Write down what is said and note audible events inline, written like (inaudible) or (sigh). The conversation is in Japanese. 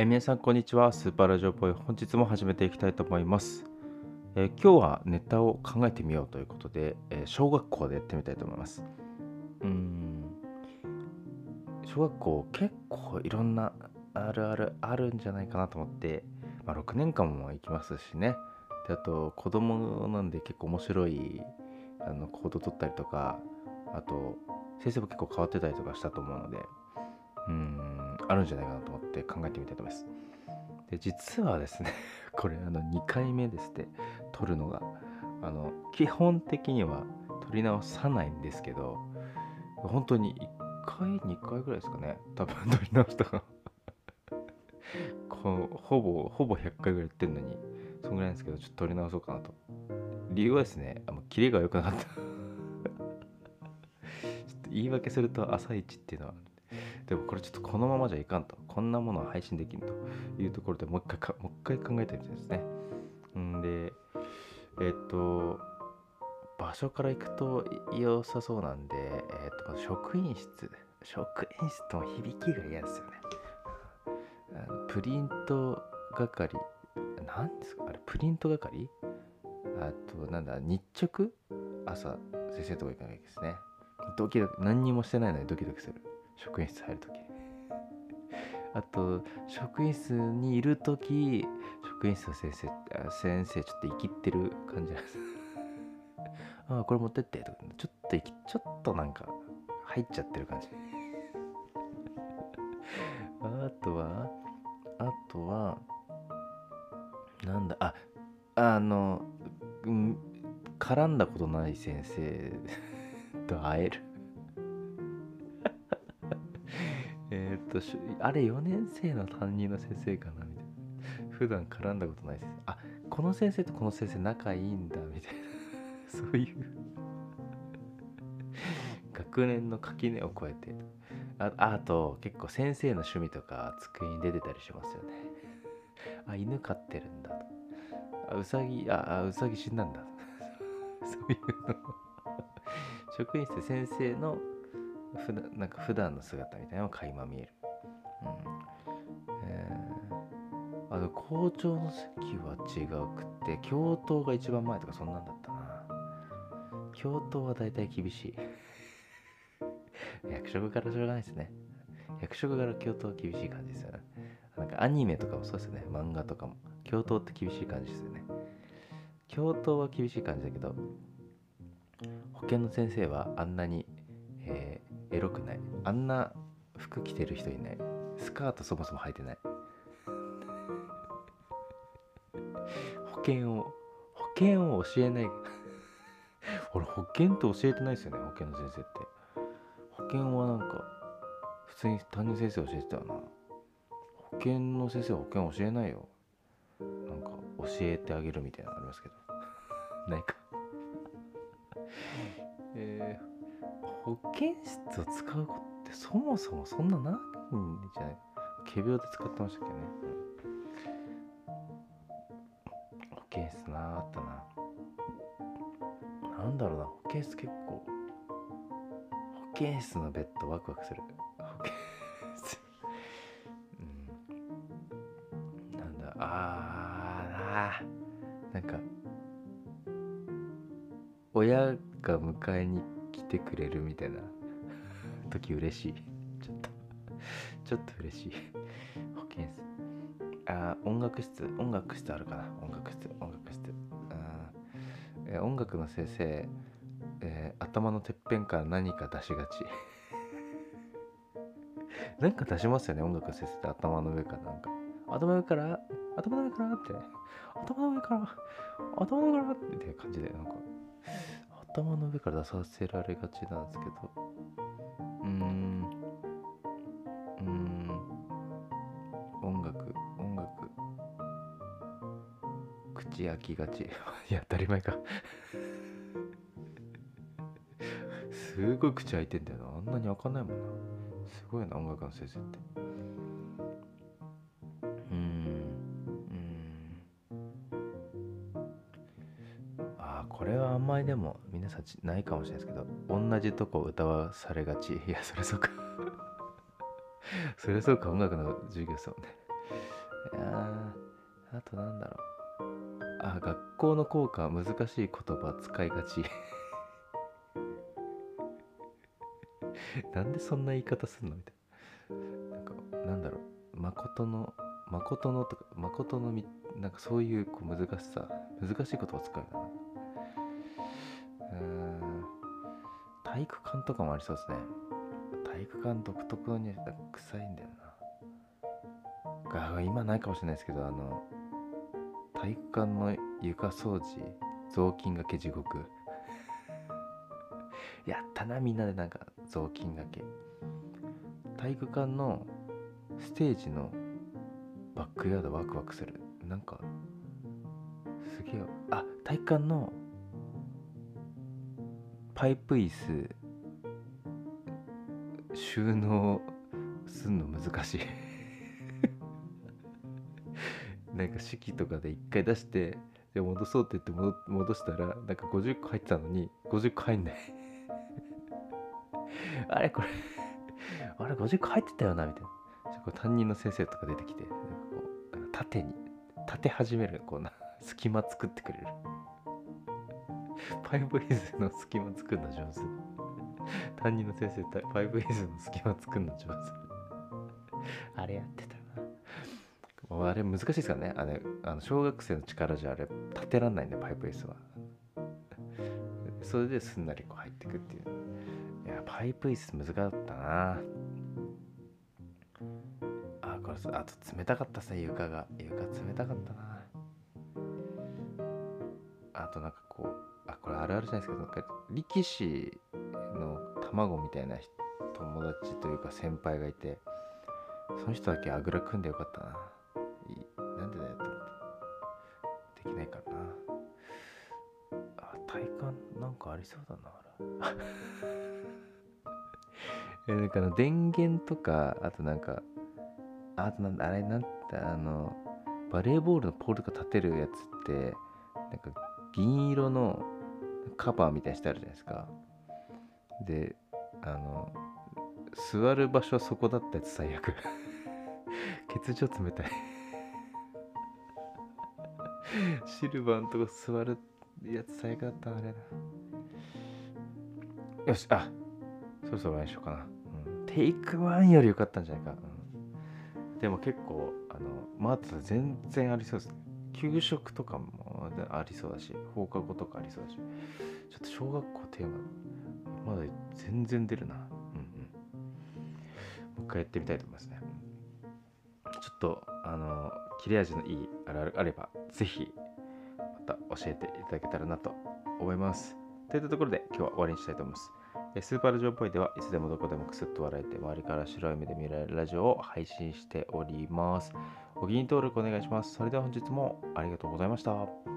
え皆さんこんにちは。スーパーラジオボーイ本日も始めていきたいと思います、え今日はネタを考えてみようということで、え小学校でやってみたいと思います。うん。小学校結構いろんなあるあるあるんじゃないかなと思って、まあ、6年間も行きますしね。であと子供なんで結構面白いあの行動取ったりとかあと先生も結構変わってたりとかしたと思うので。うん。あるんじゃないかなと思って考えてみたいと思います。で実はですね (laughs) これあの2回目ですって撮るのがあの基本的には撮り直さないんですけど本当に1回2回ぐらいですかね多分 (laughs) 撮り直したの。(laughs) こうほぼほぼ100回ぐらいやってるのにそんぐらいなんですけどちょっと撮り直そうかなと。理由はですねあのキレが良くなかった。ちょっと言い訳すると朝一っていうのはでもこれちょっとこのままじゃいかんと。こんなものは配信できんというところでもう一回かもう一回考えてみてですね。んでえっと場所から行くと良さそうなんで、えっと職員室。職員室との響きが嫌ですよね。プリント係何ですか？あれプリント係？あとなんだ日直？朝先生とこ行かないけないですね。ドキドキ何にもしてないのにドキドキする。職員室入るときあと職員室にいるとき職員室の先生あ先生ちょっと生きってる感じなんです。(laughs) あこれ持ってって。とかちょっと生きちょっとなんか入っちゃってる感じ。(laughs) あとはあとはなんだああの、うん、絡んだことない先生と会える。えーっとあれ4年生の担任の先生かなみたいな。普段絡んだことない先生あこの先生とこの先生仲いいんだみたいな。(laughs) そういう。(laughs) 学年の垣根を越えて。ああと結構先生の趣味とか机に出てたりしますよね。あ犬飼ってるんだ。とあうさぎああうさぎ死んだんだ。(laughs) そういうの。職員室先生の普段なんか普段の姿みたいなのが垣間見える、うん。えーあと校長の席は違うくて教頭が一番前とかそんなんだったな。教頭は大体厳しい。(laughs) 役職からしょうがないですね。役職から教頭は厳しい感じですよね。なんかアニメとかもそうですよね。漫画とかも。教頭って厳しい感じですよね。教頭は厳しい感じだけど保健の先生はあんなに、エロくない？あんな服着てる人いない？スカートそもそも履いてない？保険を保険を教えない？俺保険って教えてないですよね保険の先生って。保険はなんか普通に担任先生教えてたよな。保険の先生は保険教えないよ。なんか教えてあげるみたいなのありますけど。(laughs) ないか。保健室を使う子ってそもそもそんなないんじゃない？仮病で使ってましたけどね、うん。保健室なあったな。なんだろうな。保健室結構。保健室のベッドワクワクする。保健室。うん。なんだ。あーなあなんか親が迎えに来てくれるみたいな。時嬉しい。ちょっと。ちょっと嬉しい。保健室。あ音楽室。音楽室あるかな。音楽室。音楽室。あえ音楽の先生、えー頭のてっぺんから何か出しがち。(laughs) なんか出しますよね。音楽の先生って頭の上から。なんか。頭の上から？頭の上から？って。頭の上から？頭の上から？って感じでなんか。頭の上から出させられがちなんですけど。うーん。うーん。音楽音楽。口開きがち。(laughs) いや当たり前か。(laughs) すごい口開いてんだよな。あんなに開かないもんな。すごいな音楽の先生って。これはあんまりでも皆さんちないかもしれないですけど同じとこ歌わされがち。(laughs) いやそれそうか。(laughs) それそうか音楽の授業ですもんね。ああとなんだろう。あ学校の校歌は難しい言葉使いがち。(laughs) なんでそんな言い方すんのみたいな。なんかなんだろう。誠の誠のとか誠のみなんかそういうこう難しさ難しい言葉使うな。体育館とかもありそうですね。体育館独特のに臭いんだよな。が今ないかもしれないですけどあの体育館の床掃除雑巾がけ地獄。(laughs) やったなみんなでなんか雑巾がけ。体育館のステージのバックヤードワクワクする。なんかすげえあ体育館のパイプ椅子収納すんの難しい。(laughs) なんか式とかで一回出してで戻そうって言って戻戻したらなんか50個入ってたのに50個入んない。(laughs) あれこれあれ50個入ってたよなみたいな。そこ担任の先生とか出てきてなんかこう縦に立て始めるこうな隙間作ってくれる。パイプイズの隙間作るの上手。担任の先生パイプイズの隙間作るの上手。あれやってたな。あれ難しいですからね。あれあの小学生の力じゃあれ立てらんないんでパイプイズは。それですんなりこう入ってくっていう。いやパイプ椅子難かったな。あこれあと冷たかったっすね。床が。床冷たかったな。あとなんかこうあこれあるあるじゃないですけどなんか力士の卵みたいな友達というか先輩がいてその人だけあぐら組んでよかったな。いなんでだよって思って。できないかな。あ体感なんかありそうだなあれ。(laughs) えなんかあの電源とかあとなんかあとなんだあれなんてあのバレーボールのポールとか立てるやつってなんか銀色のカバーみたいにしてあるじゃないですか。であの座る場所はそこだったやつ最悪。(laughs) 欠場冷たい。(laughs) シルバーのとこ座るやつ最悪だったあれな。よしあそろそろお会いしようかな、うん、テイクワンより良かったんじゃないか、うん、でも結構あのまだ全然ありそうですね。給食とかもありそうだし放課後とかありそうだしちょっと小学校テーマまだ全然出るなうんうんもう一回やってみたいと思いますねちょっとあの切れ味のいいあれあればぜひまた教えていただけたらなと思いますといったところで今日は終わりにしたいと思いますスーパーラジオっぽいではいつでもどこでもくすっと笑えて周りから白い目で見られるラジオを配信しております。お気に入り登録お願いします。それでは本日もありがとうございました。